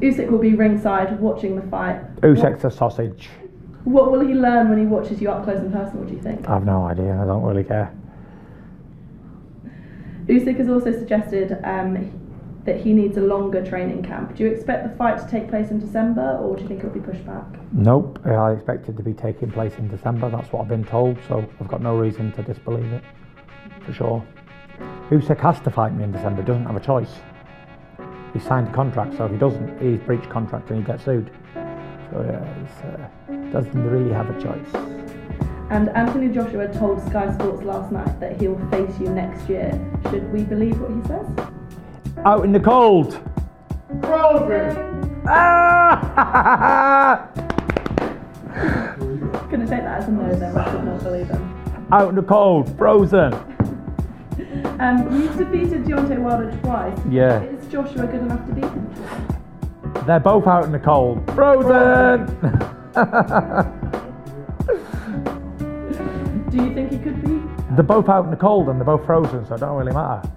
Usyk will be ringside watching the fight. Usyk's a sausage. What will he learn when he watches you up close and personal, do you think? I've no idea. I don't really care. Usyk has also suggested um, that he needs a longer training camp. Do you expect the fight to take place in December or do you think it'll be pushed back? Nope. I expect it to be taking place in December. That's what I've been told. So I've got no reason to disbelieve it. For sure. Usyk has to fight me in December. Doesn't have a choice. He signed a contract, so if he doesn't, he's breached contract and he gets sued. So yeah, he uh, doesn't really have a choice. And Anthony Joshua told Sky Sports last night that he'll face you next year. Should we believe what he says? Out in the cold. Frozen. Ah! Gonna take that as a no then, I should not believe him. Out in the cold, frozen. Um, you've defeated Deontay Wilder twice. Yeah. Is Joshua good enough to beat him? They're both out in the cold, frozen. Do you think he could beat? they're both out in the cold and they're both frozen, so it don't really matter.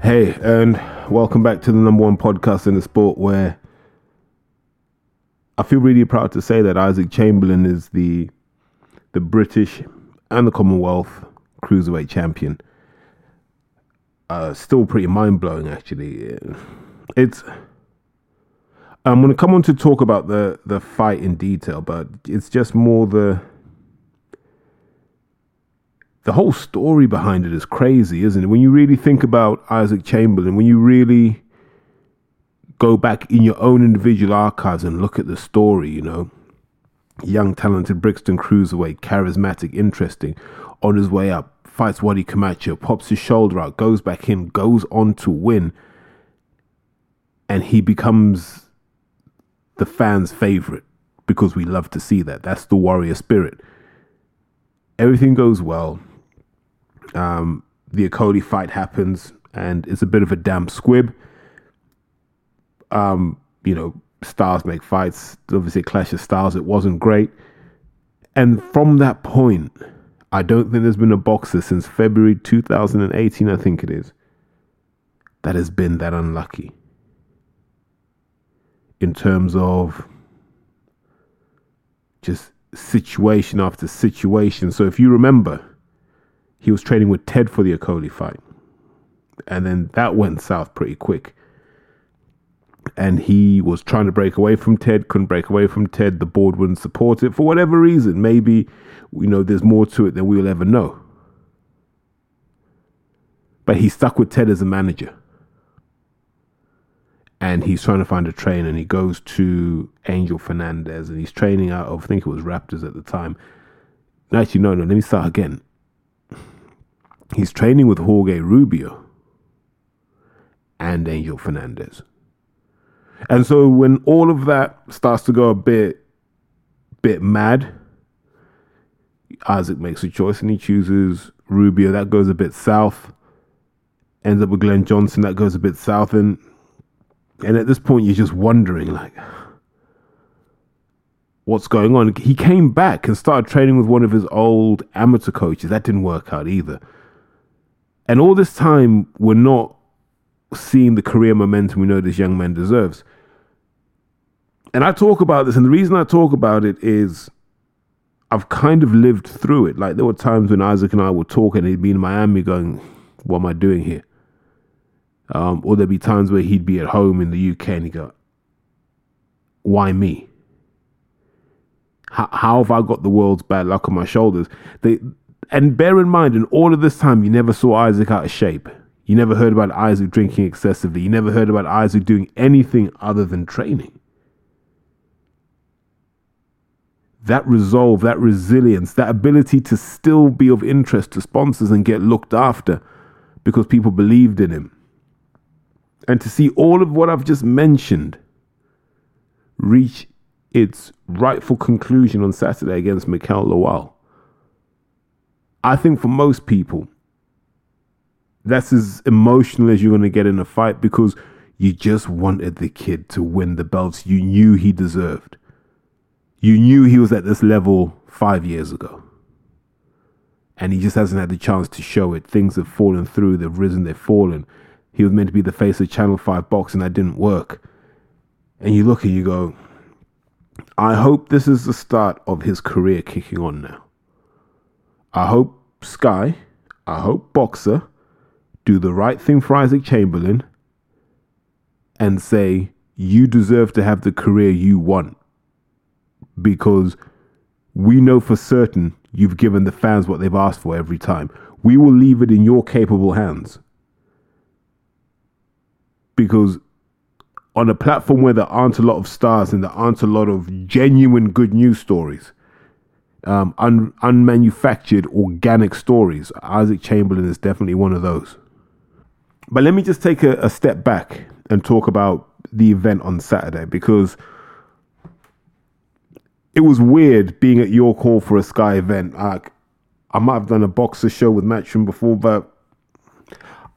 Hey, and welcome back to the number one podcast in the sport where I feel really proud to say that Isaac Chamberlain is the the British and the Commonwealth cruiserweight champion. Uh, still pretty mind blowing, actually. It's. I'm going to come on to talk about the the fight in detail, but it's just more the the whole story behind it is crazy, isn't it? When you really think about Isaac Chamberlain, when you really go back in your own individual archives and look at the story, you know, young, talented Brixton cruiserweight, charismatic, interesting, on his way up, fights Wadi Camacho, pops his shoulder out, goes back in, goes on to win, and he becomes the fans' favorite because we love to see that. That's the warrior spirit. Everything goes well. Um, the Okolie fight happens, and it's a bit of a damp squib. Um, you know, stars make fights. Obviously, clash of styles. It wasn't great. And from that point, I don't think there's been a boxer since February 2018, I think it is, that has been that unlucky in terms of just situation after situation. So if you remember, he was training with Ted for the Okolie fight. And then that went south pretty quick. And he was trying to break away from Ted, couldn't break away from Ted. The board wouldn't support it for whatever reason. Maybe, you know, there's more to it than we'll ever know. But he stuck with Ted as a manager. And he's trying to find a train And he goes to Angel Fernandez and he's training out of, I think it was Raptors at the time. Actually, no, no, let me start again he's training with Jorge Rubio and Angel Fernandez. And so when all of that starts to go a bit bit mad, Isaac makes a choice and he chooses Rubio. That goes a bit south. Ends up with Glenn Johnson. That goes a bit south. And and at this point you're just wondering like what's going on. He came back and started training with one of his old amateur coaches. That didn't work out either. And all this time, we're not seeing the career momentum we know this young man deserves. And I talk about this, and the reason I talk about it is I've kind of lived through it. Like there were times when Isaac and I would talk, and he'd be in Miami going, What am I doing here? Um, or there'd be times where he'd be at home in the UK and he'd go, Why me? How, how have I got the world's bad luck on my shoulders? They, and bear in mind, in all of this time, you never saw Isaac out of shape. You never heard about Isaac drinking excessively. You never heard about Isaac doing anything other than training. That resolve, that resilience, that ability to still be of interest to sponsors and get looked after because people believed in him. And to see all of what I've just mentioned reach its rightful conclusion on Saturday against Mikel Lawal. I think for most people, that's as emotional as you're going to get in a fight because you just wanted the kid to win the belts you knew he deserved. You knew he was at this level five years ago. And he just hasn't had the chance to show it. Things have fallen through, they've risen, they've fallen. he was meant to be the face of Channel 5 boxing. That didn't work. And you look and you go, I hope this is the start of his career kicking on now. I hope Sky, I hope Boxxer do the right thing for Isaac Chamberlain and say, you deserve to have the career you want. Because we know for certain you've given the fans what they've asked for every time. We will leave it in your capable hands. Because on a platform where there aren't a lot of stars and there aren't a lot of genuine good news stories, um, un- unmanufactured organic stories, Isaac Chamberlain is definitely one of those. But let me just take a, a step back and talk about the event on Saturday because it was weird being at York Hall for a Sky event. Like, I might have done a boxer show with Matchroom before, but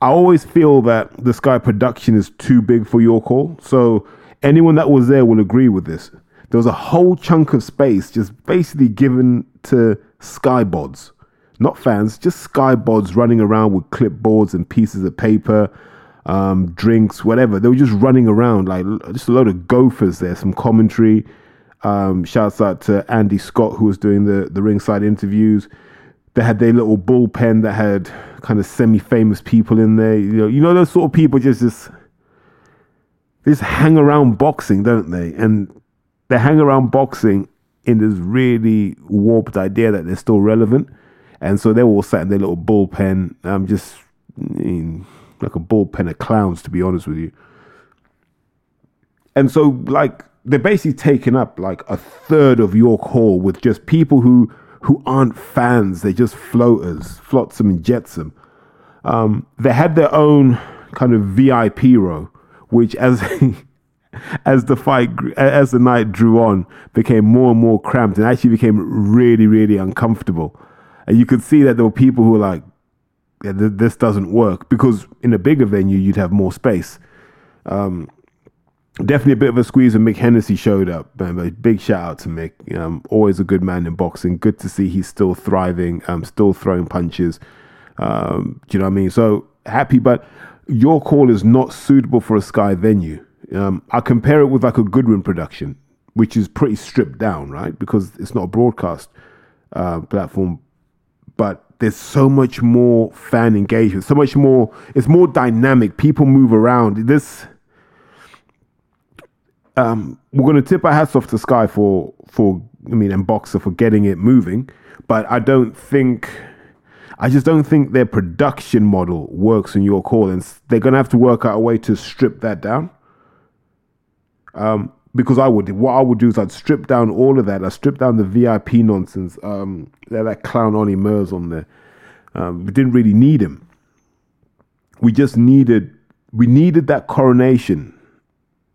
I always feel that the Sky production is too big for York Hall. So anyone that was there will agree with this. There was a whole chunk of space just basically given to Skybods, not fans, just Skybods running around with clipboards and pieces of paper, um, drinks, whatever. They were just running around like just a load of gophers there, some commentary. Um, shouts out to Andy Scott who was doing the the ringside interviews. They had their little bullpen that had kind of semi-famous people in there. You know, you know those sort of people just just they just hang around boxing, don't they? And they hang around boxing in this really warped idea that they're still relevant. And so they were all sat in their little bullpen. I'm um, just I mean, like a bullpen of clowns, to be honest with you. And so, like, they're basically taking up like a third of York Hall with just people who who aren't fans. They're just floaters, flotsam and jetsam. Um, they had their own kind of VIP row, which as as the fight as the night drew on became more and more cramped and actually became really really uncomfortable. And you could see that there were people who were like, yeah, this doesn't work because in a bigger venue you'd have more space. Um, definitely a bit of a squeeze when Mick Hennessy showed up. Big shout out to Mick. Um, always a good man in boxing. Good to see he's still thriving, um, still throwing punches. Um, do you know what I mean? So happy, but York Hall is not suitable for a Sky venue. Um, I compare it with like a Goodwin production, which is pretty stripped down, right? Because it's not a broadcast uh, platform, but there's so much more fan engagement, so much more. It's more dynamic. People move around. This um, we're going to tip our hats off to Sky for for I mean and Boxxer for getting it moving, but I don't think I just don't think their production model works in York Hall, and they're going to have to work out a way to strip that down. Um, because I would what I would do is I'd strip down all of that. I strip down the VIP nonsense. Um, that clown Ollie Murs on there. Um, we didn't really need him. We just needed we needed that coronation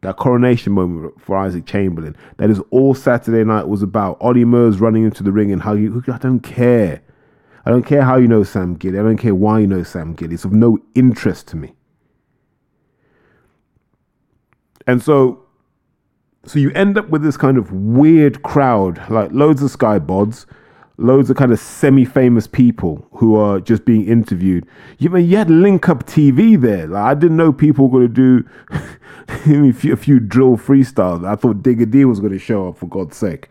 that coronation moment for Isaac Chamberlain. That is all Saturday night was about. Ollie Murs running into the ring and hugging. I don't care. I don't care how you know Sam Gilley. I don't care why you know Sam Gilley. It's of no interest to me. And so, so you end up with this kind of weird crowd, like loads of skybods loads of kind of semi-famous people who are just being interviewed. You mean you had Link Up TV there? Like, I didn't know people were going to do a, few, a few drill freestyles. I thought Digga D was going to show up for God's sake.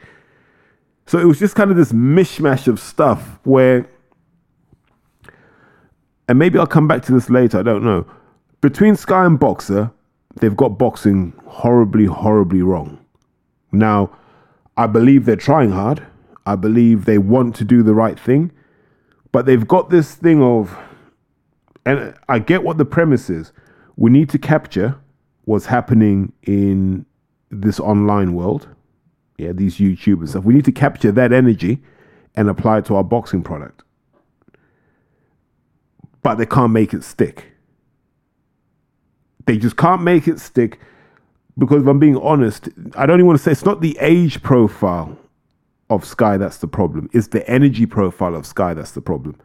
So it was just kind of this mishmash of stuff where, and maybe I'll come back to this later. I don't know. Between Sky and Boxxer, they've got boxing horribly, horribly wrong. Now, I believe they're trying hard. I believe they want to do the right thing, but they've got this thing of, and I get what the premise is. We need to capture what's happening in this online world. Yeah, these YouTube and stuff. We need to capture that energy and apply it to our boxing product. But they can't make it stick. They just can't make it stick because if I'm being honest, I don't even want to say it's not the age profile of Sky that's the problem. It's the energy profile of Sky that's the problem.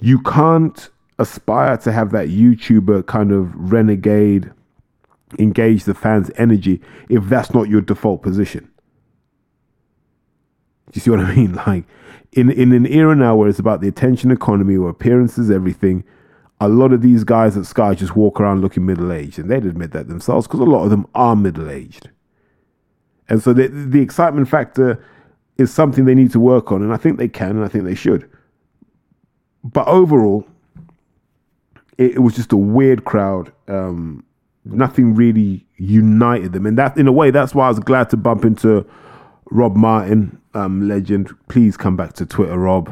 You can't aspire to have that YouTuber kind of renegade, engage the fans' energy if that's not your default position. Do you see what I mean? Like in in an era now where it's about the attention economy, where appearances everything. A lot of these guys at Sky just walk around looking middle aged, and they'd admit that themselves because a lot of them are middle aged. And so the, the excitement factor is something they need to work on, and I think they can, and I think they should. But overall, it, it was just a weird crowd. Um, nothing really united them, and that, in a way, that's why I was glad to bump into Rob Martin, um, legend. Please come back to Twitter, Rob.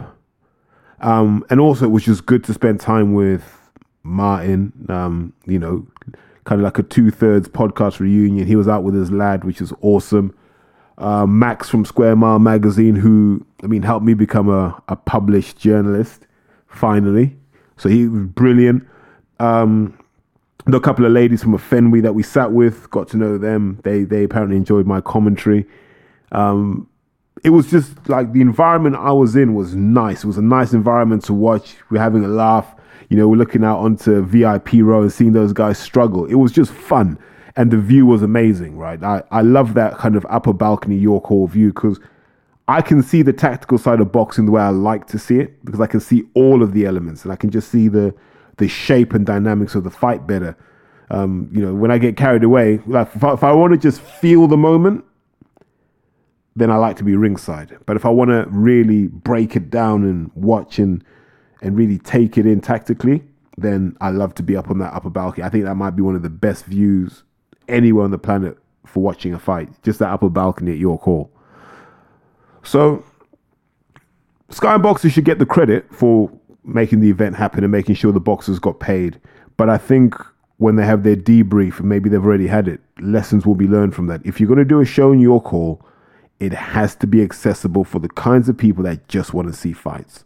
Um, and also, it was just good to spend time with Martin. Um, you know, kind of like a two thirds podcast reunion. He was out with his lad, which is awesome. Uh, Max from Square Mile Magazine, who I mean helped me become a, a published journalist finally. So he was brilliant. Um, a couple of ladies from a Fenway that we sat with, got to know them. They they apparently enjoyed my commentary. Um, it was just like the environment I was in was nice. It was a nice environment to watch. We're having a laugh. You know, we're looking out onto VIP row and seeing those guys struggle. It was just fun. And the view was amazing, right? I, I love that kind of upper balcony York Hall view because I can see the tactical side of boxing the way I like to see it because I can see all of the elements and I can just see the the shape and dynamics of the fight better. Um, you know, when I get carried away, like if I, if I want to just feel the moment, then I like to be ringside. But if I want to really break it down and watch and and really take it in tactically, then I love to be up on that upper balcony. I think that might be one of the best views anywhere on the planet for watching a fight. Just that upper balcony at York Hall. So Sky and Boxers should get the credit for making the event happen and making sure the boxers got paid. But I think when they have their debrief, maybe they've already had it, lessons will be learned from that. If you're going to do a show in York Hall, it has to be accessible for the kinds of people that just want to see fights.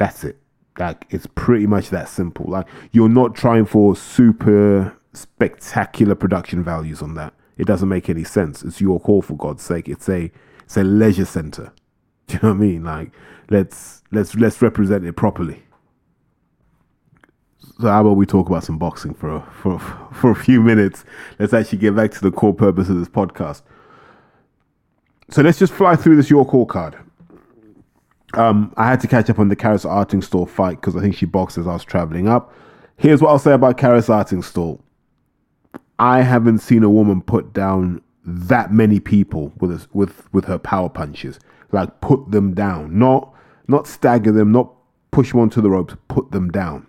That's it. Like it's pretty much that simple. Like you're not trying for super spectacular production values on that. It doesn't make any sense. It's York Hall for God's sake. It's a it's a leisure center. Do you know what I mean? Like let's let's let's represent it properly. So how about we talk about some boxing for a, for for a few minutes? Let's actually get back to the core purpose of this podcast. So let's just fly through this York Hall card. Um, I had to catch up on the Karis Artingstall fight because I think she boxed as I was traveling up. Here's what I'll say about Karis Artingstall. I haven't seen a woman put down that many people with with with her power punches. Like put them down, not not stagger them, not push them onto the ropes, put them down.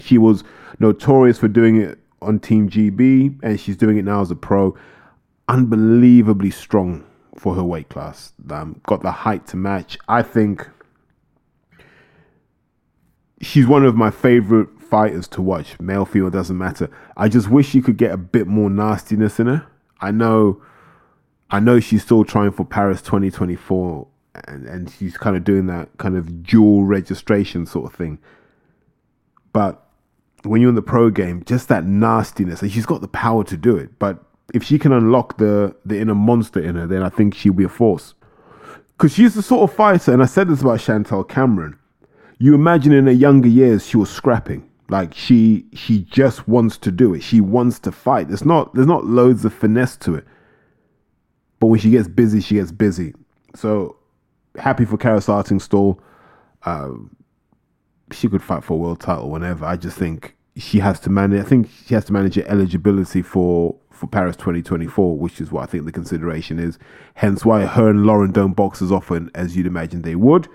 She was notorious for doing it on Team GB, and she's doing it now as a pro. Unbelievably strong for her weight class. Um, got the height to match. I think she's one of my favorite fighters to watch. Male, female, doesn't matter. I just wish she could get a bit more nastiness in her. I know, I know she's still trying for Paris 2024, and and she's kind of doing that kind of dual registration sort of thing. But when you're in the pro game, just that nastiness, and she's got the power to do it. But if she can unlock the the inner monster in her, then I think she'll be a force. Because she's the sort of fighter, and I said this about Chantelle Cameron. You imagine in her younger years she was scrapping. Like she she just wants to do it. She wants to fight. There's not there's not loads of finesse to it. But when she gets busy, she gets busy. So happy for Karis Artingstall. Uh, she could fight for a world title whenever. I just think she has to manage. I think she has to manage her eligibility for for Paris 2024, which is what I think the consideration is. Hence why her and Lauren don't box as often as you'd imagine they would.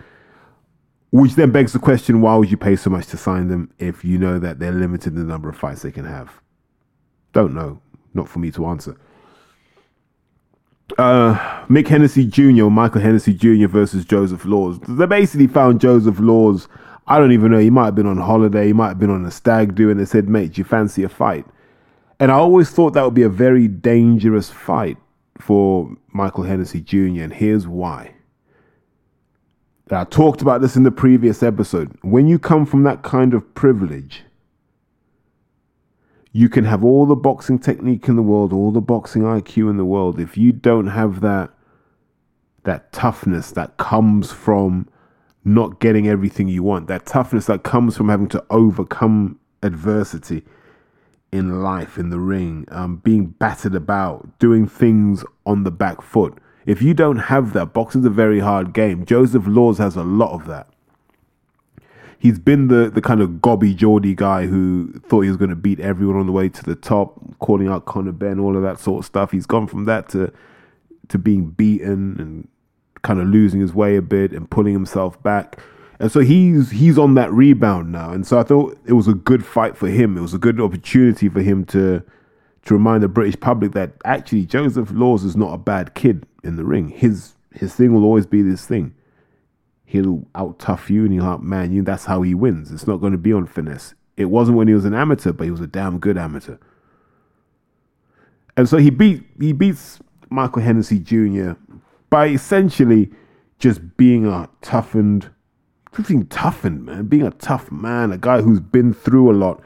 Which then begs the question why would you pay so much to sign them if you know that they're limited in the number of fights they can have? Don't know. Not for me to answer. Uh, Mick Hennessy Jr., Michael Hennessy Jr. versus Joseph Laws. They basically found Joseph Laws. I don't even know. He might have been on holiday. He might have been on a stag do, and they said, "Mate, do you fancy a fight?" And I always thought that would be a very dangerous fight for Michael Hennessy Jr. And here's why. I talked about this in the previous episode. When you come from that kind of privilege, you can have all the boxing technique in the world, all the boxing IQ in the world. If you don't have that that toughness that comes from not getting everything you want, that toughness that comes from having to overcome adversity in life, in the ring, um, being battered about, doing things on the back foot if you don't have that, boxing's a very hard game. Joseph Laws has a lot of that. he's been the the kind of gobby Geordie guy who thought he was going to beat everyone on the way to the top, calling out Conor Benn, all of that sort of stuff. He's gone from that to to being beaten and kind of losing his way a bit and pulling himself back. And so he's he's on that rebound now. And so I thought it was a good fight for him. It was a good opportunity for him to to remind the British public that actually Joseph Laws is not a bad kid in the ring. His his thing will always be this thing. He'll out tough you and he'll outman you. That's how he wins. It's not going to be on finesse. It wasn't when he was an amateur, but he was a damn good amateur. And so he beat he beats Michael Hennessy Jr. by essentially just being a toughened being toughened, man, being a tough man, a guy who's been through a lot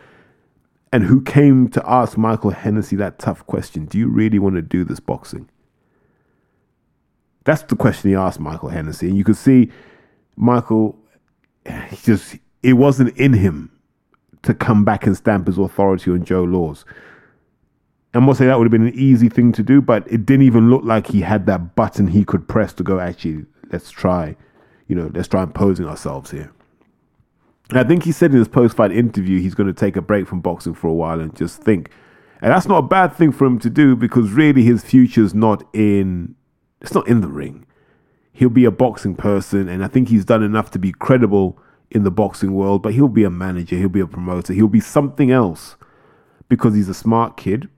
and who came to ask Michael Hennessy that tough question Do you really want to do this boxing? That's the question he asked Michael Hennessy. And you could see Michael, just, it wasn't in him to come back and stamp his authority on Joe Laws. I'm not saying that would have been an easy thing to do, but it didn't even look like he had that button he could press to go, actually, let's try, you know, let's try imposing ourselves here. I think he said in his post fight interview he's going to take a break from boxing for a while and just think. And that's not a bad thing for him to do because really his future's not in it's not in the ring. He'll be a boxing person and I think he's done enough to be credible in the boxing world, but he'll be a manager, he'll be a promoter, he'll be something else because he's a smart kid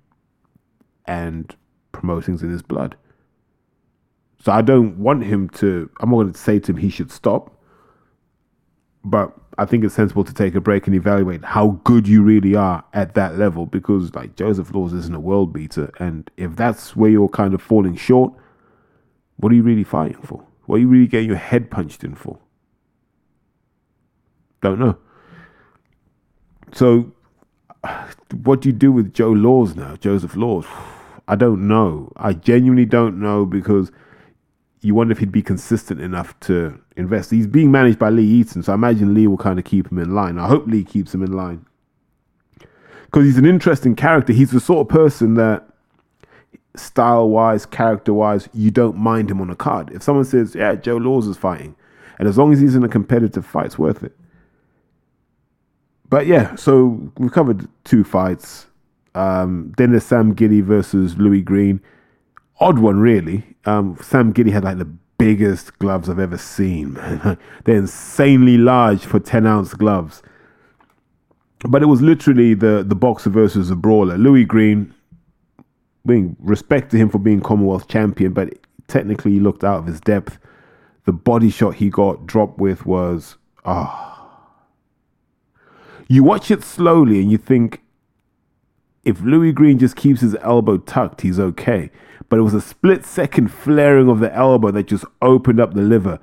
and promoting's in his blood. So I don't want him to I'm not going to say to him he should stop. But I think it's sensible to take a break and evaluate how good you really are at that level because, like, Joseph Laws isn't a world beater. And if that's where you're kind of falling short, what are you really fighting for? What are you really getting your head punched in for? Don't know. So, what do you do with Joe Laws now, Joseph Laws? I don't know. I genuinely don't know because you wonder if he'd be consistent enough to invest. He's being managed by Lee Eaton, so I imagine Lee will kind of keep him in line. I hope Lee keeps him in line because he's an interesting character. He's the sort of person that, style wise, character wise, you don't mind him on a card. If someone says, "Yeah, Joe Laws is fighting," and as long as he's in a competitive fight, it's worth it. But yeah, so we've covered two fights. Um, then there's Sam Gilley versus Louis Greene. odd one, really. Um, Sam Gilley had like the biggest gloves I've ever seen. They're insanely large for 10 ounce gloves. But it was literally the, the boxer versus the brawler. Louis Greene, being respect to him for being Commonwealth champion, but technically he looked out of his depth. The body shot he got dropped with was ah. Oh. You watch it slowly and you think if Louis Greene just keeps his elbow tucked, he's okay but it was a split second flaring of the elbow that just opened up the liver.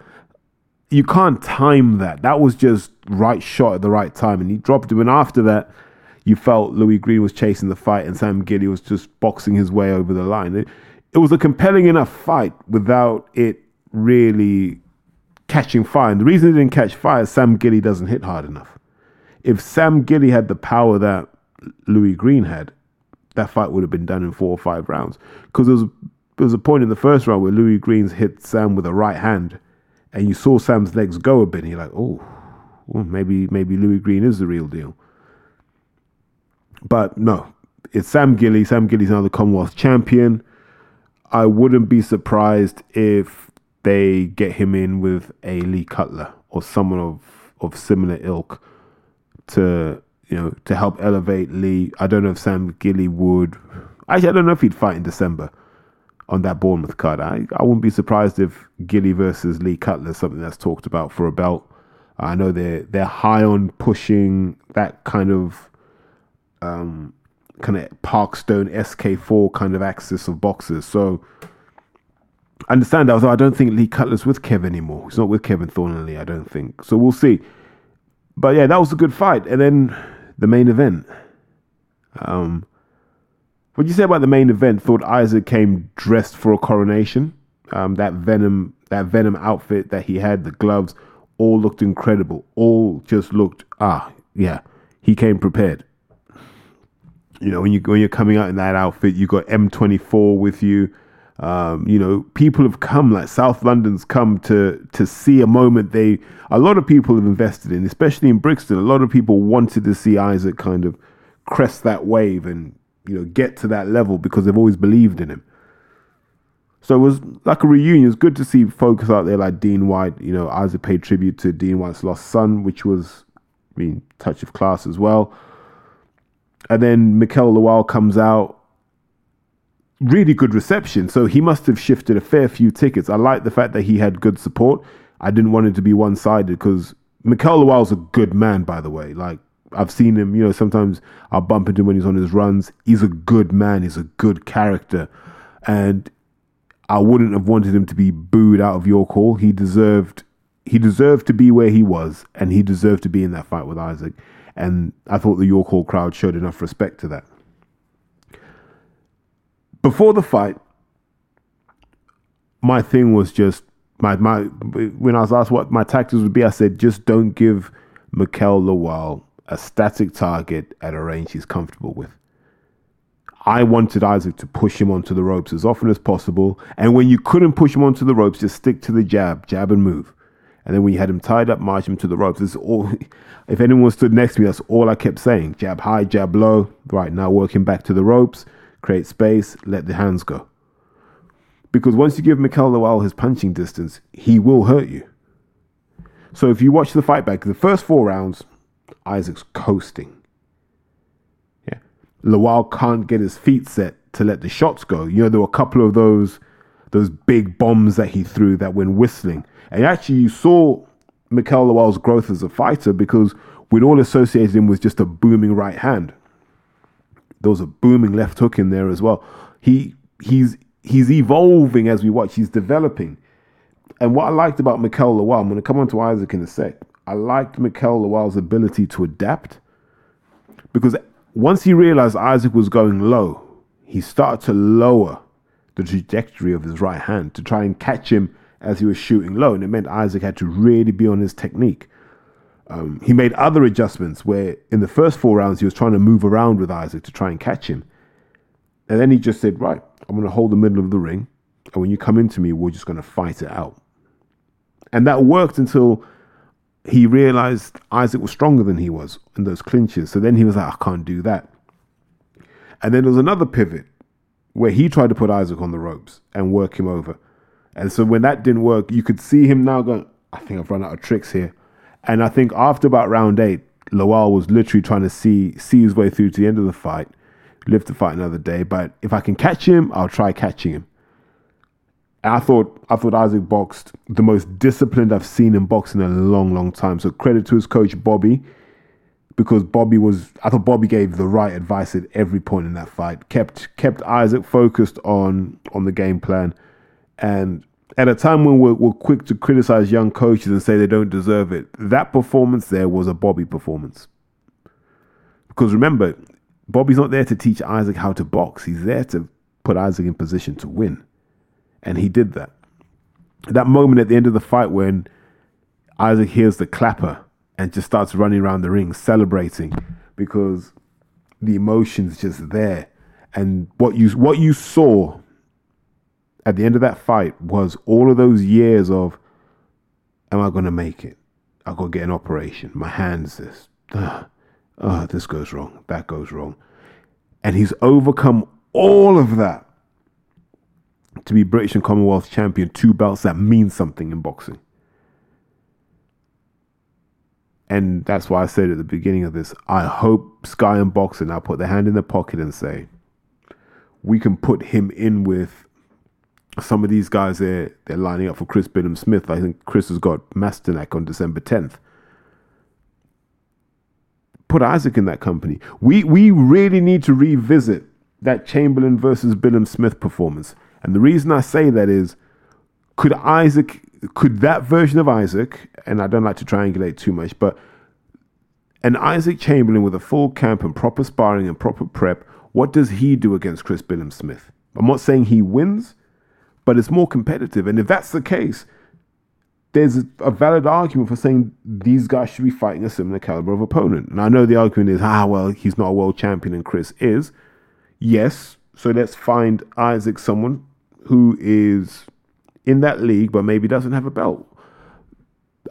You can't time that. That was just right shot at the right time, and he dropped him. And after that, you felt Louis Greene was chasing the fight, and Sam Gilley was just boxing his way over the line. It, it was a compelling enough fight without it really catching fire. And the reason it didn't catch fire is Sam Gilley doesn't hit hard enough. If Sam Gilley had the power that Louis Greene had, that fight would have been done in four or five rounds. Because there was, there was a point in the first round where Louis Greene's hit Sam with a right hand, and you saw Sam's legs go a bit, and you're like, oh, well, maybe maybe Louis Greene is the real deal. But no, it's Sam Gilley. Sam Gilley's now the Commonwealth champion. I wouldn't be surprised if they get him in with a Lee Cutler or someone of of similar ilk to you know, to help elevate Lee. I don't know if Sam Gilley would. Actually, I don't know if he'd fight in December on that Bournemouth card. I, I wouldn't be surprised if Gilley versus Lee Cutler is something that's talked about for a belt. I know they're they're high on pushing that kind of um, kind of Parkstone SK4 kind of axis of boxers. So I understand that, although I don't think Lee Cutler's with Kev anymore. He's not with Kevin Thornley, I don't think. So we'll see. But yeah, that was a good fight. And then the main event. Um, what you say about the main event? Thought Isaac came dressed for a coronation. Um, that Venom, that Venom outfit that he had, the gloves, all looked incredible. All just looked ah, yeah. He came prepared. You know, when you when you're coming out in that outfit, you got M24 with you. Um, you know, people have come like South London's come to to see a moment they a lot of people have invested in, especially in Brixton. A lot of people wanted to see Isaac kind of crest that wave and you know get to that level because they've always believed in him. So it was like a reunion. It was good to see folks out there like Dean White. You know, Isaac paid tribute to Dean White's lost son, which was, I mean, touch of class as well. And then Mikel Lawal comes out really good reception. So he must have shifted a fair few tickets. I like the fact that he had good support. I didn't want it to be one sided because Mikel Lawal's a good man, by the way. Like I've seen him, you know, sometimes I'll bump into him when he's on his runs. He's a good man, he's a good character. And I wouldn't have wanted him to be booed out of York Hall. He deserved he deserved to be where he was and he deserved to be in that fight with Isaac. And I thought the York Hall crowd showed enough respect to that before the fight, my thing was just my my when I was asked what my tactics would be, I said just don't give Mikel Lawal a static target at a range he's comfortable with. I wanted Isaac to push him onto the ropes as often as possible, and when you couldn't push him onto the ropes, just stick to the jab, jab and move. And then when you had him tied up, march him to the ropes. This all. If anyone stood next to me, that's all I kept saying: jab high, jab low. Right now, working back to the ropes create space, let the hands go. Because once you give Mikel Lawal his punching distance, he will hurt you. So if you watch the fight back, the first four rounds, Isaac's coasting. Yeah. Lawal can't get his feet set to let the shots go. You know, there were a couple of those those big bombs that he threw that went whistling. And actually you saw Mikel Lawal's growth as a fighter because we'd all associated him with just a booming right hand there was a booming left hook in there as well. He he's he's evolving as we watch. He's developing. And what I liked about Mikel Lawal, I'm going to come on to Isaac in a sec. I liked Mikel Lawal's ability to adapt because once he realized Isaac was going low, he started to lower the trajectory of his right hand to try and catch him as he was shooting low. And it meant Isaac had to really be on his technique. Um, he made other adjustments where in the first four rounds he was trying to move around with Isaac to try and catch him. And then he just said, Right, I'm going to hold the middle of the ring. And when you come into me, we're just going to fight it out. And that worked until he realized Isaac was stronger than he was in those clinches. So then he was like, I can't do that. And then there was another pivot where he tried to put Isaac on the ropes and work him over. And so when that didn't work, you could see him now going, I think I've run out of tricks here. And I think after about round eight, Lawal was literally trying to see see his way through to the end of the fight, live to fight another day. But if I can catch him, I'll try catching him. And I thought I thought Isaac boxed the most disciplined I've seen him box in a long, long time. So credit to his coach Bobby, because Bobby was I thought Bobby gave the right advice at every point in that fight. kept kept Isaac focused on on the game plan, and at a time when we're, we're quick to criticize young coaches and say they don't deserve it, that performance there was a Bobby performance. Because remember, Bobby's not there to teach Isaac how to box. He's there to put Isaac in position to win. And he did that. That moment at the end of the fight when Isaac hears the clapper and just starts running around the ring celebrating because the emotion's just there. And what you what you saw at the end of that fight was all of those years of, am I going to make it? I've got to get an operation. My hand's this. Uh, uh, this goes wrong. That goes wrong. And he's overcome all of that to be British and Commonwealth champion, two belts that mean something in boxing. And that's why I said at the beginning of this, I hope Sky and Boxing now put their hand in their pocket and say, we can put him in with some of these guys they're they're lining up for Chris Billam Smith. I think Chris has got Masternak on December 10th. Put Isaac in that company. We we really need to revisit that Chamberlain versus Billam Smith performance. And the reason I say that is could Isaac could that version of Isaac, and I don't like to triangulate too much, but an Isaac Chamberlain with a full camp and proper sparring and proper prep, what does he do against Chris Billam Smith? I'm not saying he wins, but it's more competitive. And if that's the case, there's a valid argument for saying these guys should be fighting a similar caliber of opponent. And I know the argument is, ah, well, he's not a world champion and Chris is. Yes, so let's find Isaac someone who is in that league but maybe doesn't have a belt.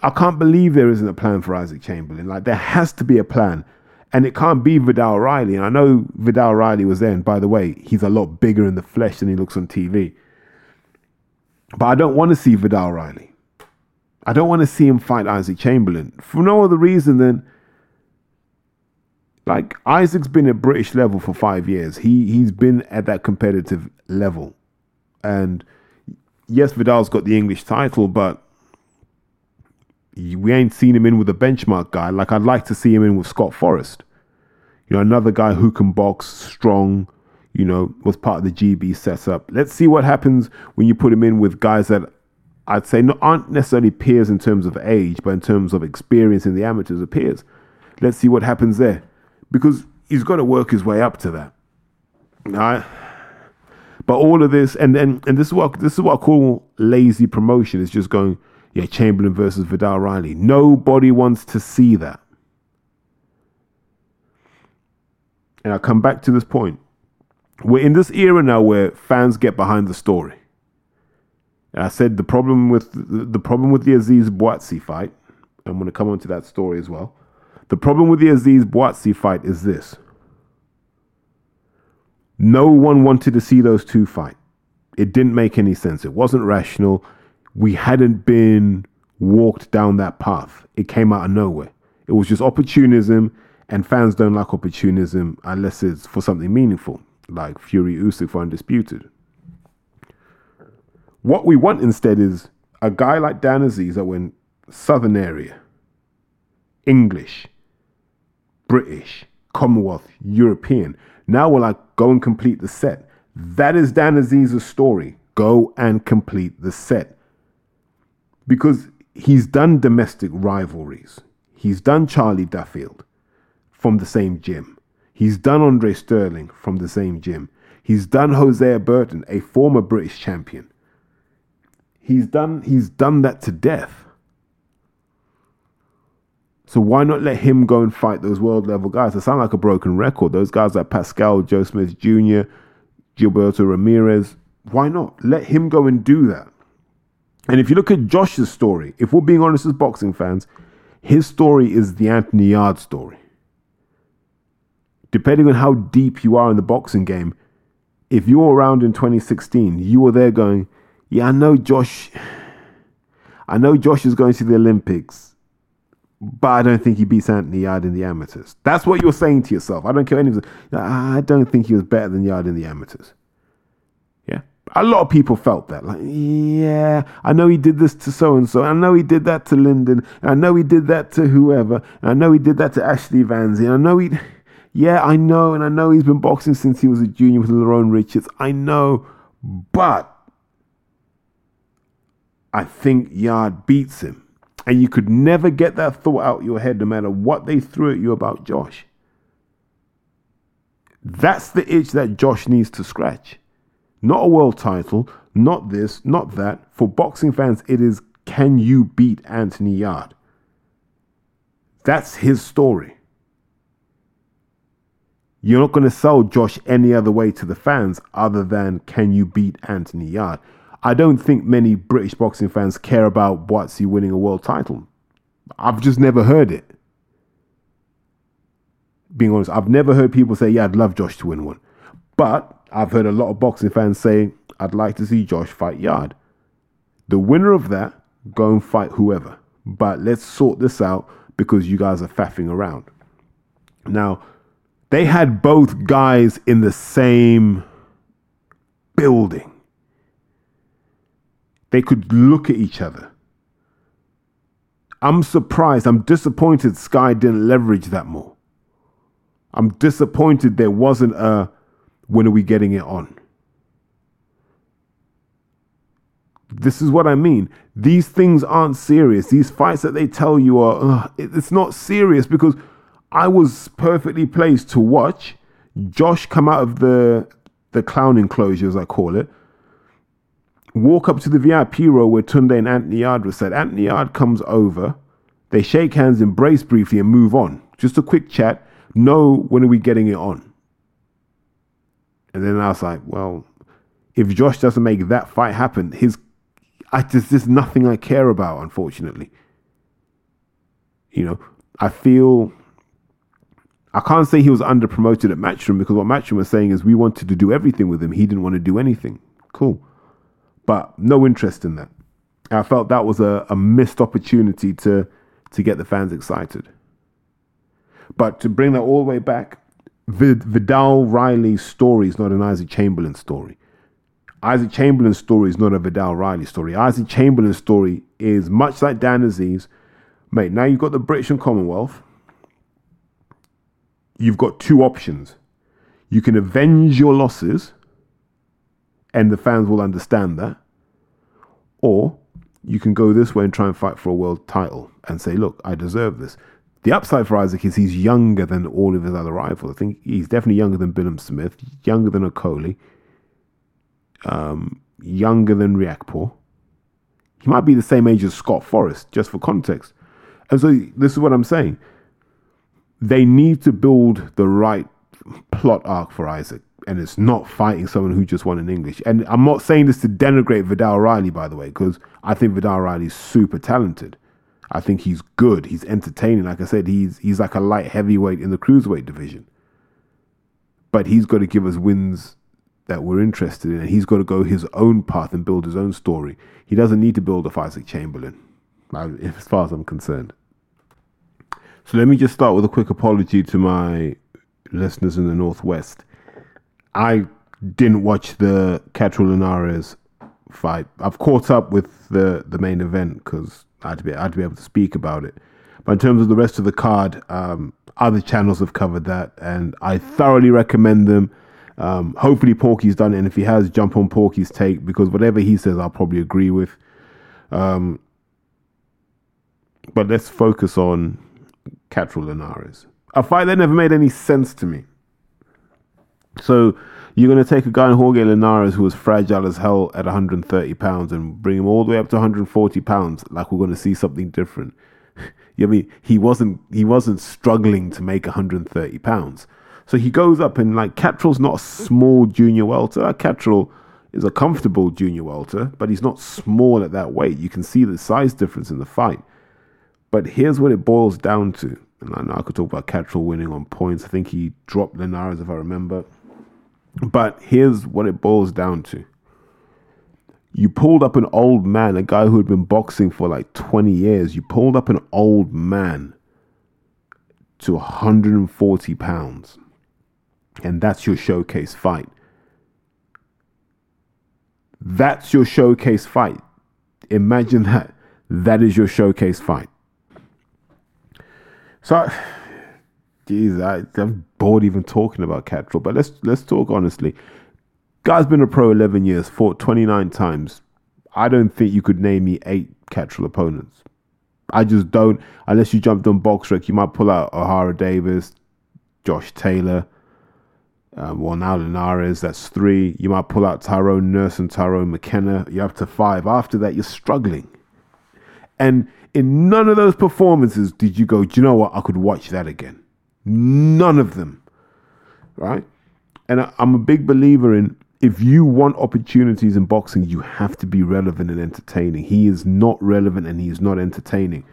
I can't believe there isn't a plan for Isaac Chamberlain. Like there has to be a plan. And it can't be Vidal Riley. And I know Vidal Riley was there. And by the way, he's a lot bigger in the flesh than he looks on TV. But I don't want to see Vidal Riley. I don't want to see him fight Isaac Chamberlain for no other reason than like Isaac's been at British level for five years. He he's been at that competitive level. And yes, Vidal's got the English title, but we ain't seen him in with a benchmark guy. Like I'd like to see him in with Scott Forrest. You know, another guy who can box, strong, you know, was part of the GB setup. Let's see what happens when you put him in with guys that I'd say not, aren't necessarily peers in terms of age, but in terms of experience in the amateurs of peers. Let's see what happens there. Because he's got to work his way up to that. All right. But all of this, and then, and this is what this is what I call lazy promotion. Is just going, yeah, Chamberlain versus Vidal Riley. Nobody wants to see that. And I come back to this point. We're in this era now where fans get behind the story. And I said the problem with the problem with the Azeez Buatsi fight. I'm going to come on to that story as well. The problem with the Azeez Buatsi fight is this. No one wanted to see those two fight. It didn't make any sense. It wasn't rational we hadn't been walked down that path. It came out of nowhere. It was just opportunism, and fans don't like opportunism unless it's for something meaningful, like Fury Usyk for Undisputed. What we want instead is a guy like Dan Azeez that went Southern area, English, British, Commonwealth, European. Now we're like, go and complete the set. That is Dan Azeez's story. Go and complete the set because he's done domestic rivalries. He's done Charlie Duffield from the same gym. He's done Andre Sterling from the same gym. He's done Hosea Burton, a former British champion. He's done he's done that to death. So why not let him go and fight those world level guys? I sound like a broken record. Those guys like Pascal, Joe Smith Jr., Gilberto Ramirez. Why not? Let him go and do that. And if you look at Josh's story, if we're being honest as boxing fans, his story is the Anthony Yarde story. Depending on how deep you are in the boxing game, if you were around in 2016, you were there going, Yeah, I know Josh. I know Josh is going to the Olympics, but I don't think he beats Anthony Yarde in the amateurs. That's what you're saying to yourself. I don't care anything. I don't think he was better than Yarde in the amateurs Yeah. a lot of people felt that. Like, yeah, I know he did this to so and so. I know he did that to Lyndon. I know he did that to whoever. I know he did that to Ashley Vanzi. I know he, yeah, I know. And I know he's been boxing since he was a junior with Lerrone Richards. I know. But I think Yarde beats him. And you could never get that thought out your head no matter what they threw at you about Josh. That's the itch that Josh needs to scratch. Not a world title, not this, not that. For boxing fans, it is can you beat Anthony Yarde? That's his story. You're not going to sell Josh any other way to the fans other than can you beat Anthony Yarde? I don't think many British boxing fans care about Buatsi winning a world title. I've just never heard it. Being honest, I've never heard people say, yeah, I'd love Josh to win one. But I've heard a lot of boxing fans say, I'd like to see Josh fight Yarde. The winner of that, go and fight whoever. But let's sort this out because you guys are faffing around. Now, they had both guys in the same building. They could look at each other. I'm surprised. I'm disappointed Sky didn't leverage that more. I'm disappointed there wasn't a when are we getting it on? This is what I mean. These things aren't serious. These fights that they tell you are, it's not serious because I was perfectly placed to watch Josh come out of the the clown enclosure, as I call it, walk up to the VIP row where Tunde and Anthony Yarde was said. Anthony Yarde comes over, they shake hands, embrace briefly, and move on. Just a quick chat. No, when are we getting it on? And then I was like, well, if Josh doesn't make that fight happen, his I just there's nothing I care about, unfortunately. You know, I feel I can't say he was under promoted at Matchroom because what Matchroom was saying is we wanted to do everything with him. He didn't want to do anything. Cool. But no interest in that. I felt that was a, a missed opportunity to to get the fans excited. But to bring that all the way back, Vid- Vidal Riley's story is not an Isaac Chamberlain story. Isaac Chamberlain's story is not a Vidal Riley story. Isaac Chamberlain's story is much like Dan Azeez. Mate, now you've got the British and Commonwealth. You've got two options. You can avenge your losses, and the fans will understand that. Or you can go this way and try and fight for a world title and say, look, I deserve this. The upside for Isaac is he's younger than all of his other rivals. I think he's definitely younger than Billam Smith, younger than Okolie, um, younger than Riakporhe. He might be the same age as Scott Forrest, just for context. And so this is what I'm saying. They need to build the right plot arc for Isaac. And it's not fighting someone who just won in English. And I'm not saying this to denigrate Vidal Riley, by the way, because I think Vidal Riley's super talented. I think he's good. He's entertaining. Like I said, he's he's like a light heavyweight in the cruiserweight division. But he's got to give us wins that we're interested in, and he's got to go his own path and build his own story. He doesn't need to build a Isaac Chamberlain, as far as I'm concerned. So let me just start with a quick apology to my listeners in the Northwest. I didn't watch the Catterall Linares fight. I've caught up with the, the main event because I had to be I had to be able to speak about it. But in terms of the rest of the card, um, other channels have covered that, and I thoroughly recommend them. Um, hopefully, Porky's done it, and if he has, jump on Porky's take because whatever he says, I'll probably agree with. Um, but let's focus on Catterall Linares, a fight that never made any sense to me. So you're going to take a guy in Jorge Linares who was fragile as hell at 130 pounds and bring him all the way up to 140 pounds, like we're going to see something different. I mean, he wasn't he wasn't struggling to make 130 pounds. So he goes up and like Catterall's not a small junior welter. Catterall is a comfortable junior welter, but he's not small at that weight. You can see the size difference in the fight. But here's what it boils down to. And I know I could talk about Catterall winning on points. I think he dropped Linares, if I remember. But here's what it boils down to. You pulled up an old man, a guy who had been boxing for like 20 years. You pulled up an old man to 140 pounds. And that's your showcase fight. That's your showcase fight. Imagine that. That is your showcase fight. So Jeez, I, I'm bored even talking about Catterall. But let's let's talk honestly. Guy's been a pro 11 years, fought 29 times. I don't think you could name me eight Catterall opponents. I just don't. Unless you jumped on BoxRec, you might pull out Ohara Davies, Josh Taylor, um, well now Linares. That's three. You might pull out Tyrone Nurse and Tyrone McKenna. You're up to five. After that, you're struggling. And in none of those performances did you go, do you know what? I could watch that again. None of them. Right? And I'm a big believer in if you want opportunities in boxing, you have to be relevant and entertaining. He is not relevant and he is not entertaining.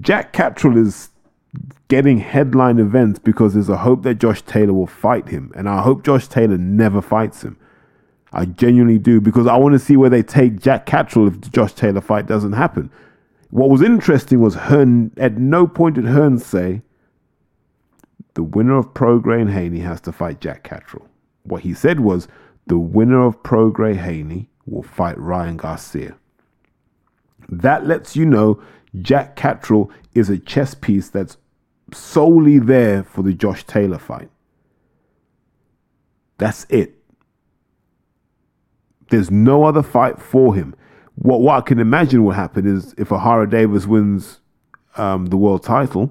Jack Catterall is getting headline events because there's a hope that Josh Taylor will fight him. And I hope Josh Taylor never fights him. I genuinely do because I want to see where they take Jack Catterall if the Josh Taylor fight doesn't happen. What was interesting was Hearn, at no point did Hearn say, the winner of Prograis and Haney has to fight Jack Catterall. What he said was the winner of Prograis Haney will fight Ryan Garcia. That lets you know Jack Catterall is a chess piece that's solely there for the Josh Taylor fight. That's it. There's no other fight for him. What what I can imagine will happen is if Ohara Davies wins um, the world title,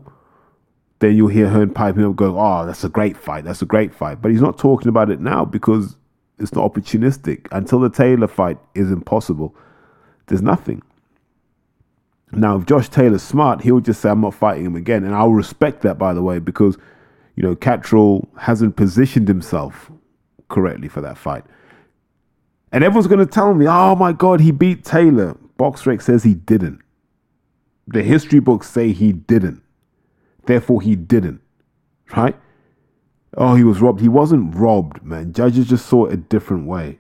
then you'll hear Hearn piping up, going, "Oh, that's a great fight. That's a great fight." But he's not talking about it now because it's not opportunistic. Until the Taylor fight is impossible. There's nothing. Now, if Josh Taylor's smart, he'll just say, "I'm not fighting him again," and I'll respect that, by the way, because you know Catterall hasn't positioned himself correctly for that fight. And everyone's going to tell me, oh my God, he beat Taylor. BoxRec says he didn't. The history books say he didn't. Therefore, he didn't. Right? Oh, he was robbed. He wasn't robbed, man. Judges just saw it a different way.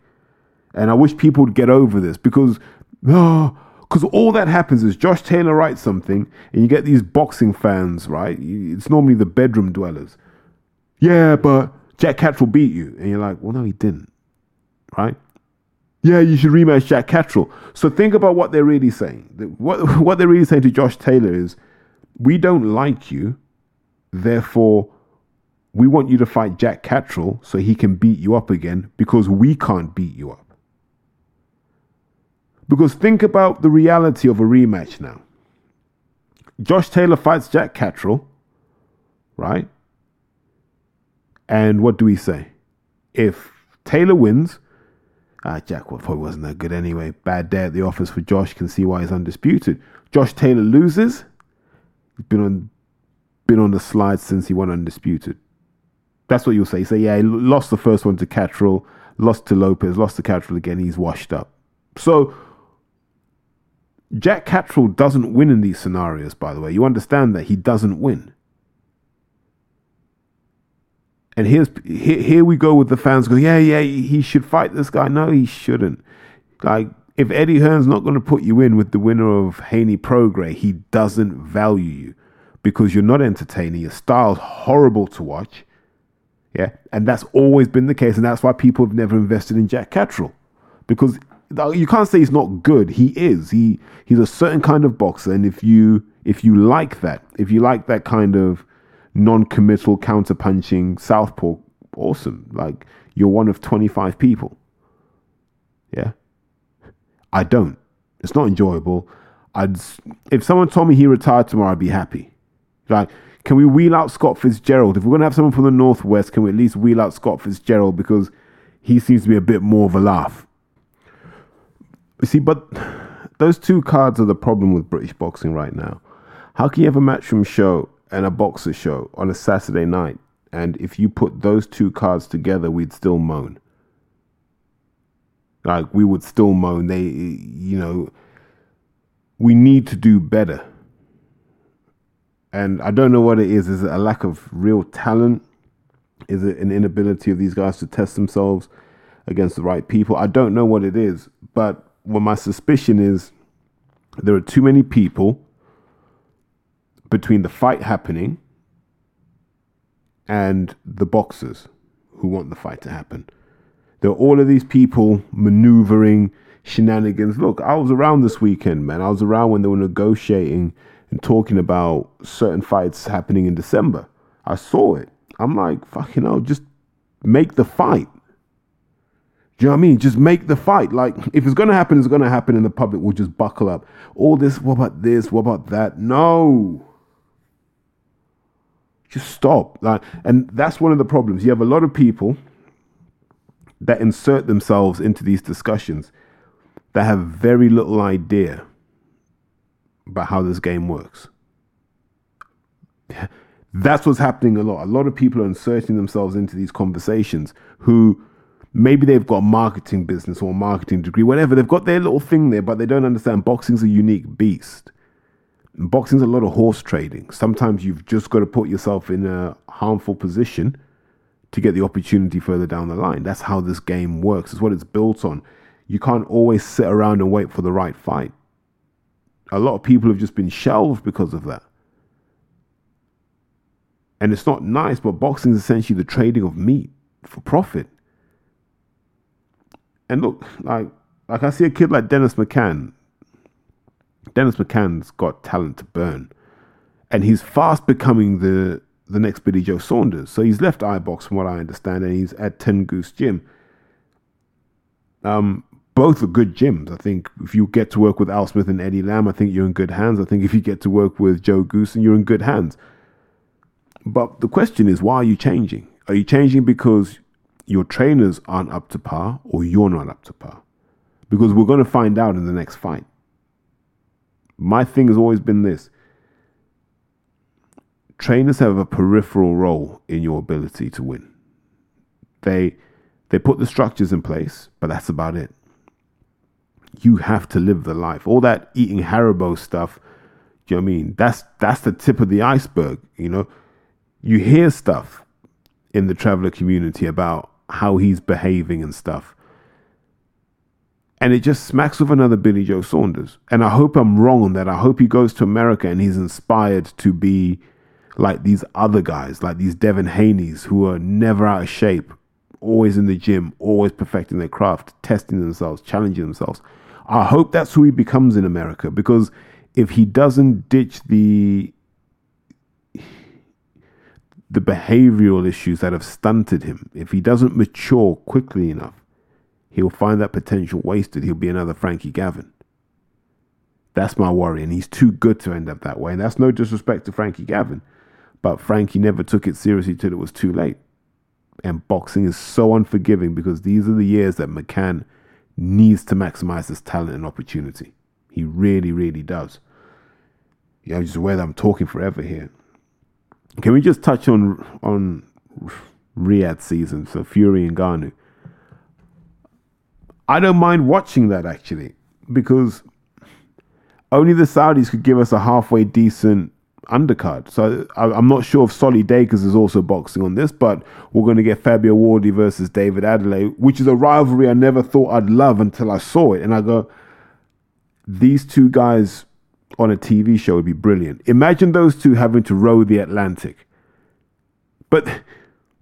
And I wish people would get over this because, oh, because all that happens is Josh Taylor writes something and you get these boxing fans, right? It's normally the bedroom dwellers. Yeah, but Jack Catterall beat you. And you're like, well, no, he didn't. Right? Yeah, you should rematch Jack Catterall. So think about what they're really saying. What, what they're really saying to Josh Taylor is, we don't like you, therefore we want you to fight Jack Catterall so he can beat you up again because we can't beat you up. Because think about the reality of a rematch now. Josh Taylor fights Jack Catterall, right? And what do we say? If Taylor wins, ah, Jack probably wasn't that good anyway. Bad day at the office for Josh. Can see why he's undisputed. Josh Taylor loses. He's been on been on the slide since he won undisputed. That's what you'll say. say, yeah, he lost the first one to Catterall, lost to Lopez, lost to Catterall again. He's washed up. So Jack Catterall doesn't win in these scenarios, by the way. You understand that he doesn't win. And here's here, here we go with the fans go, yeah, yeah, he should fight this guy. No, he shouldn't. Like if Eddie Hearn's not going to put you in with the winner of Haney Prograis, he doesn't value you because you're not entertaining. Your style's horrible to watch. Yeah. And that's always been the case. And that's why people have never invested in Jack Catterall. Because you can't say he's not good. He is. He he's a certain kind of boxer. And if you if you like that, if you like that kind of non-committal counter-punching southpaw, awesome. Like you're one of 25 people. Yeah. I don't. It's not enjoyable. I'd if someone told me he retired tomorrow, I'd be happy. Like can we wheel out Scott Fitzgerald? If we're going to have someone from the Northwest, can we at least wheel out Scott Fitzgerald because he seems to be a bit more of a laugh? You see, but those two cards are the problem with British boxing right now. How can you have a matchroom show and a Boxxer show on a Saturday night? And if you put those two cards together, we'd still moan. Like, we would still moan. They, you know, we need to do better. And I don't know what it is. Is it a lack of real talent? Is it an inability of these guys to test themselves against the right people? I don't know what it is. But what my suspicion is there are too many people between the fight happening and the boxers who want the fight to happen. There are all of these people maneuvering shenanigans. Look, I was around this weekend, man. I was around when they were negotiating and talking about certain fights happening in December. I saw it. I'm like, fucking hell, just make the fight. Do you know what I mean? Just make the fight. Like, if it's going to happen, it's going to happen, and the public will just buckle up. All this, what about this? What about that? No. Just stop. Like, and that's one of the problems. You have a lot of people that insert themselves into these discussions that have very little idea about how this game works. That's what's happening a lot. A lot of people are inserting themselves into these conversations who maybe they've got a marketing business or a marketing degree, whatever. They've got their little thing there, but they don't understand boxing's a unique beast. Boxing's a lot of horse trading. Sometimes you've just got to put yourself in a harmful position to get the opportunity further down the line. That's how this game works. It's what it's built on. You can't always sit around and wait for the right fight a lot of people have just been shelved because of that. And it's not nice, but boxing is essentially the trading of meat for profit. And look, like like I see a kid like Dennis McCann. Dennis McCann's got talent to burn. And he's fast becoming the the next Billy Joe Saunders. So he's left iBox from what I understand, and he's at Ten Goose Gym. Um, both are good gyms. I think if you get to work with Al Smith and Eddie Lamb, I think you're in good hands. I think if you get to work with Joe Goossen, and you're in good hands. But the question is, why are you changing? Are you changing because your trainers aren't up to par or you're not up to par? Because we're going to find out in the next fight. My thing has always been this trainers have a peripheral role in your ability to win. They they put the structures in place, but that's about it. you have to live the life. All that eating Haribo stuff, you know what I mean? That's that's the tip of the iceberg, you know. You hear stuff in the traveler community about how he's behaving and stuff. And it just smacks of another Billy Joe Saunders. And I hope I'm wrong on that. I hope he goes to America and he's inspired to be like these other guys, like these Devin Haney's who are never out of shape, always in the gym, always perfecting their craft, testing themselves, challenging themselves. I hope that's who he becomes in America because if he doesn't ditch the the behavioral issues that have stunted him, if he doesn't mature quickly enough, he'll find that potential wasted. He'll be another Frankie Gavin. That's my worry, and he's too good to end up that way. And that's no disrespect to Frankie Gavin, but Frankie never took it seriously till it was too late. And boxing is so unforgiving because these are the years that McCann needs to maximize his talent and opportunity. He really, really does. Yeah, I'm just aware that I'm talking forever here. Can we just touch on on Riyadh season? So Fury and Ngannou. I don't mind watching that actually because only the Saudis could give us a halfway decent undercard. So I, am not sure if Solly Dacres is also boxing on this, but we're going to get Fabio Wardley versus David Adeleye, which is a rivalry I never thought I'd love until I saw it. And I go, these two guys on a TV show would be brilliant. Imagine those two having to row the Atlantic. But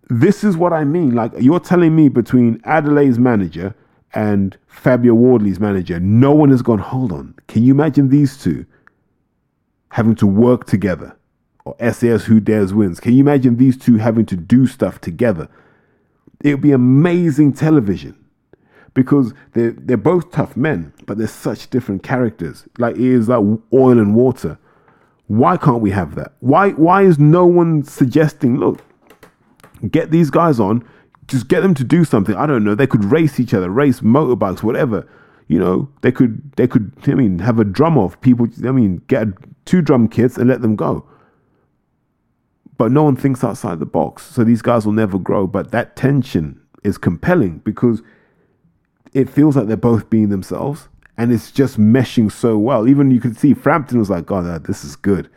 this is what I mean. Like you're telling me between Adeleye's manager and Fabio Wardley's manager, no one has gone, hold on. Can you imagine these two? having to work together, or SAS Who Dares Wins. Can you imagine these two having to do stuff together? It would be amazing television because they're, they're both tough men, but they're such different characters. Like it is like oil and water. Why can't we have that? Why why is no one suggesting, look, get these guys on, just get them to do something. I don't know. They could race each other, race motorbikes, whatever. You know, they could they could I mean have a drum off. People I mean get two drum kits and let them go. But no one thinks outside the box. So these guys will never grow. But that tension is compelling because it feels like they're both being themselves and it's just meshing so well. Even you could see Frampton was like, oh, God, this is good.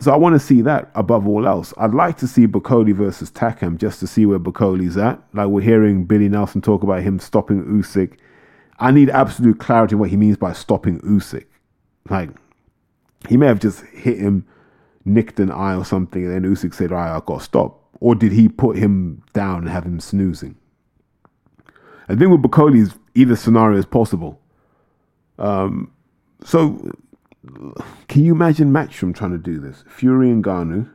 So I want to see that above all else. I'd like to see Bakole versus Takam just to see where Bakole's at. Like we're hearing Billy Nelson talk about him stopping Usyk. I need absolute clarity what he means by stopping Usyk. Like he may have just hit him, nicked an eye or something, and then Usyk said, "All right, I got to stop." Or did he put him down and have him snoozing? I think with Bakole's either scenario is possible. Um, so, can you imagine Matchroom trying to do this? Fury and Ngannou,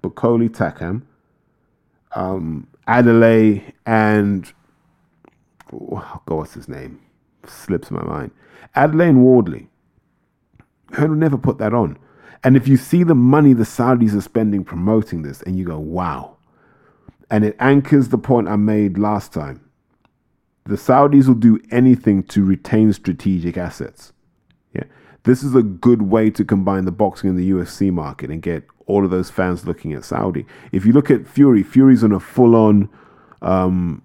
Bakole Takam, um, Adeleye, and oh God, what's his name? Slips my mind. Adeleye and Wardley. Hearn would never put that on. And if you see the money the Saudis are spending promoting this, and you go, wow. And it anchors the point I made last time. The Saudis will do anything to retain strategic assets. Yeah. This is a good way to combine the boxing and the UFC market and get all of those fans looking at Saudi. If you look at Fury, Fury's on a full on um,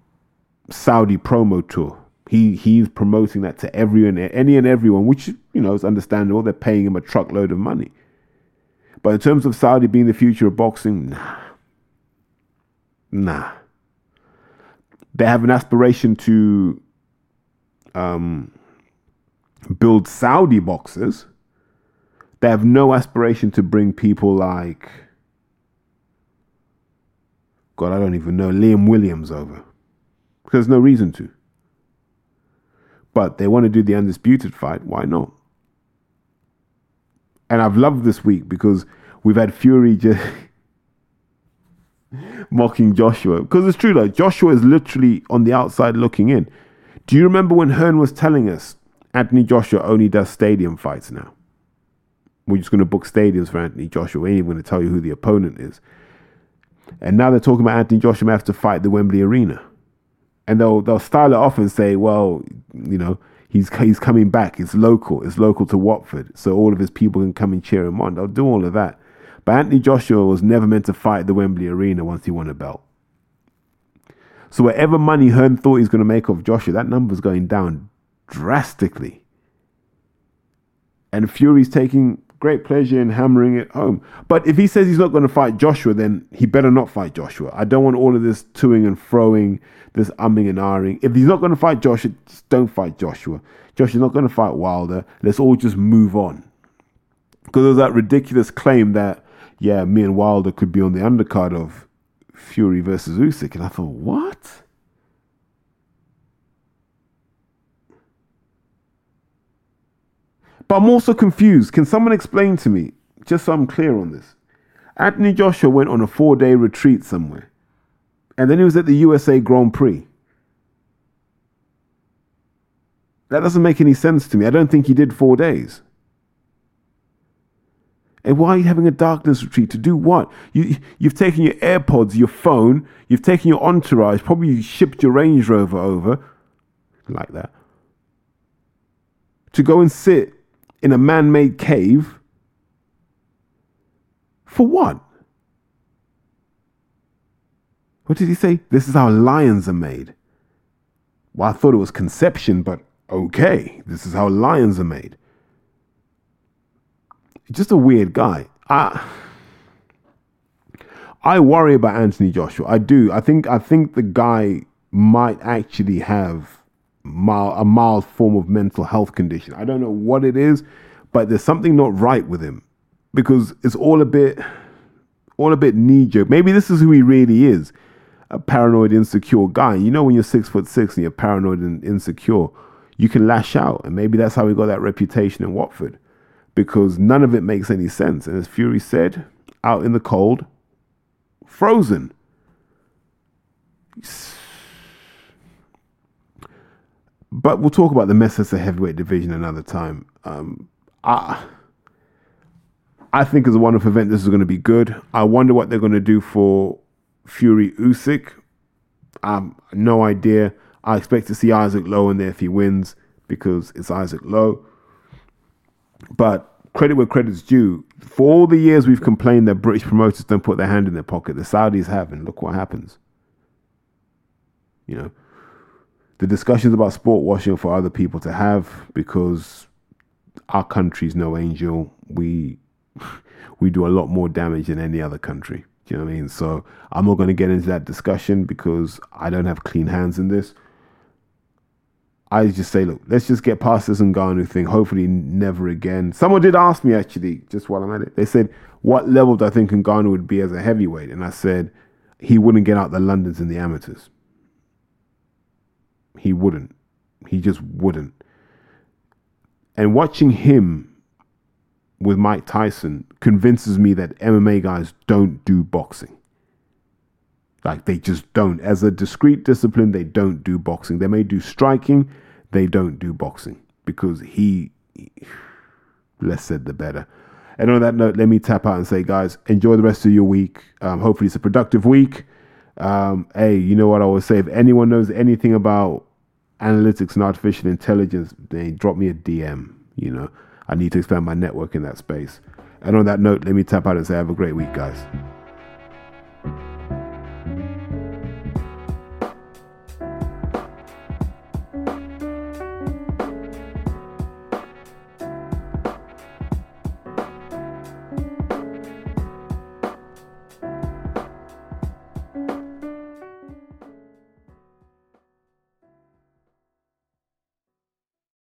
Saudi promo tour. He he's promoting that to everyone, any and everyone, which you know is understandable. They're paying him a truckload of money. But in terms of Saudi being the future of boxing, nah, nah. They have an aspiration to um, build Saudi boxers. They have no aspiration to bring people like God, I don't even know Liam Williams over because there's no reason to. But they want to do the undisputed fight. Why not? And I've loved this week because we've had Fury just mocking Joshua. Because it's true, like Joshua is literally on the outside looking in. Do you remember when Hearn was telling us Anthony Joshua only does stadium fights now? We're just going to book stadiums for Anthony Joshua. We ain't even going to tell you who the opponent is. And now they're talking about Anthony Joshua have to fight the Wembley Arena and they'll they'll style it off and say, well, you know, he's he's coming back. It's local. It's local to Watford, so all of his people can come and cheer him on. They'll do all of that. But Anthony Joshua was never meant to fight the Wembley Arena once he won a belt. So whatever money Hearn thought he's going to make off Joshua, that number's going down drastically. And Fury's taking great pleasure in hammering it home. But if he says he's not going to fight Joshua, then he better not fight Joshua. I don't want all of this toing and froing, this umming and ahhing. If he's not going to fight Joshua, just don't fight Joshua. Joshua's not going to fight Wilder. Let's all just move on. Because there was that ridiculous claim that, yeah, me and Wilder could be on the undercard of Fury versus Usyk. And I thought, what? But I'm also confused. Can someone explain to me, just so I'm clear on this? Anthony Joshua went on a four day retreat somewhere, and then he was at the USA Grand Prix. That doesn't make any sense to me. I don't think he did four days. And why are you having a darkness retreat? To do what? You, you've taken your AirPods, your phone, you've taken your entourage, probably you shipped your Range Rover over, like that, to go and sit in a man made cave. For what? What did he say? This is how lions are made. Well, I thought it was conception, but okay, this is how lions are made. Just a weird guy. I I worry about Anthony Joshua. I do. I think I think the guy might actually have mild, a mild form of mental health condition. I don't know what it is, but there's something not right with him because it's all a bit all a bit knee jerk. Maybe this is who he really is. A paranoid, insecure guy. You know, when you're six foot six and you're paranoid and insecure, you can lash out. And maybe that's how he got that reputation in Watford because none of it makes any sense. And as Fury said, out in the cold, frozen. But we'll talk about the Manchester heavyweight division another time. Um, I, I think as a one-off event, this is going to be good. I wonder what they're going to do for Fury Usyk. Um, no idea. I expect to see Isaac Lowe in there if he wins because it's Isaac Lowe. But credit where credit's due. For all the years we've complained that British promoters don't put their hand in their pocket, the Saudis have, and look what happens. You know, the discussions about sport washing for other people to have because our country's no angel. We we do a lot more damage than any other country. Do you know what I mean? So I'm not going to get into that discussion because I don't have clean hands in this. I just say, look, let's just get past this Ngannou thing. Hopefully, never again. Someone did ask me actually, just while I'm at it. They said, "What level do I think Ngannou would be as a heavyweight?" And I said, he wouldn't get out the Londons and the amateurs. He wouldn't. He just wouldn't. And watching him with Mike Tyson convinces me that MMA guys don't do boxing. Like they just don't. As a discrete discipline, they don't do boxing. They may do striking, they don't do boxing because he, less said the better. And on that note, let me tap out and say, guys, enjoy the rest of your week. Um, hopefully, it's a productive week. Um, hey, you know what I always say? If anyone knows anything about analytics and artificial intelligence, they drop me a DM. You know, I need to expand my network in that space. And on that note, let me tap out and say, have a great week, guys.